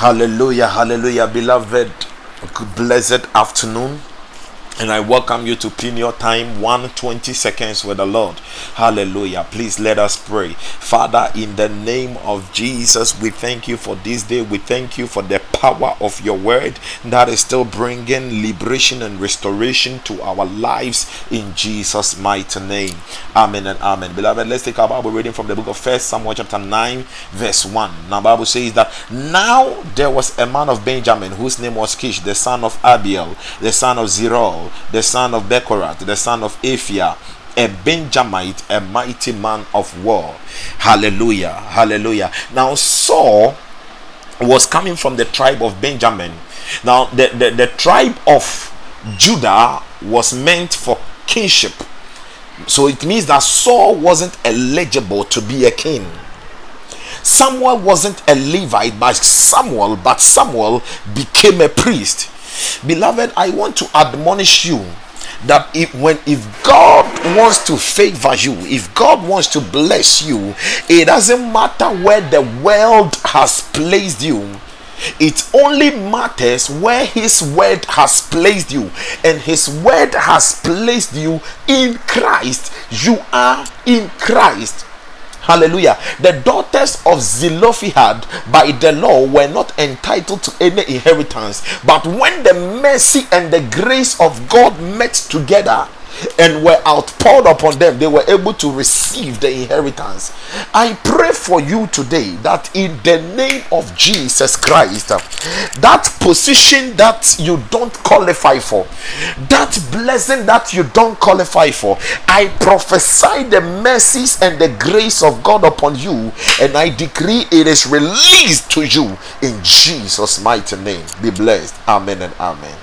Hallelujah, hallelujah, beloved. Blessed afternoon and I welcome you to Peniel time 120 seconds with the Lord. Hallelujah. Please let us pray. Father, in the name of Jesus, we thank you for this day. We thank you for the power of your word that is still bringing liberation and restoration to our lives in Jesus' mighty name. Amen and amen. Beloved, let's take our Bible reading from the book of First Samuel chapter 9, verse 1. Now, Bible says that now there was a man of Benjamin whose name was Kish, the son of Abiel, the son of The son of Bechorath, the son of Aphiah, a Benjamite, a mighty man of war. Hallelujah. Hallelujah. Now, Saul was coming from the tribe of Benjamin. Now, the, the, the tribe of Judah was meant for kingship. So it means that Saul wasn't eligible to be a king. Samuel wasn't a Levite by Samuel, but Samuel became a priest. Beloved, I want to admonish you that if when if God wants to favor you, if God wants to bless you, it doesn't matter where the world has placed you. It only matters where His word has placed you, and His word has placed you in Christ. You are in Christ. Hallelujah. The daughters of Zelophehad by the law were not entitled to any inheritance. But when the mercy and the grace of God met together, and were outpoured upon them, they were able to receive the inheritance. I pray for you today that in the name of Jesus Christ, that position that you don't qualify for, that blessing that you don't qualify for, I prophesy the mercies and the grace of God upon you, and I decree it is released to you in Jesus' mighty name. Be blessed. Amen and amen.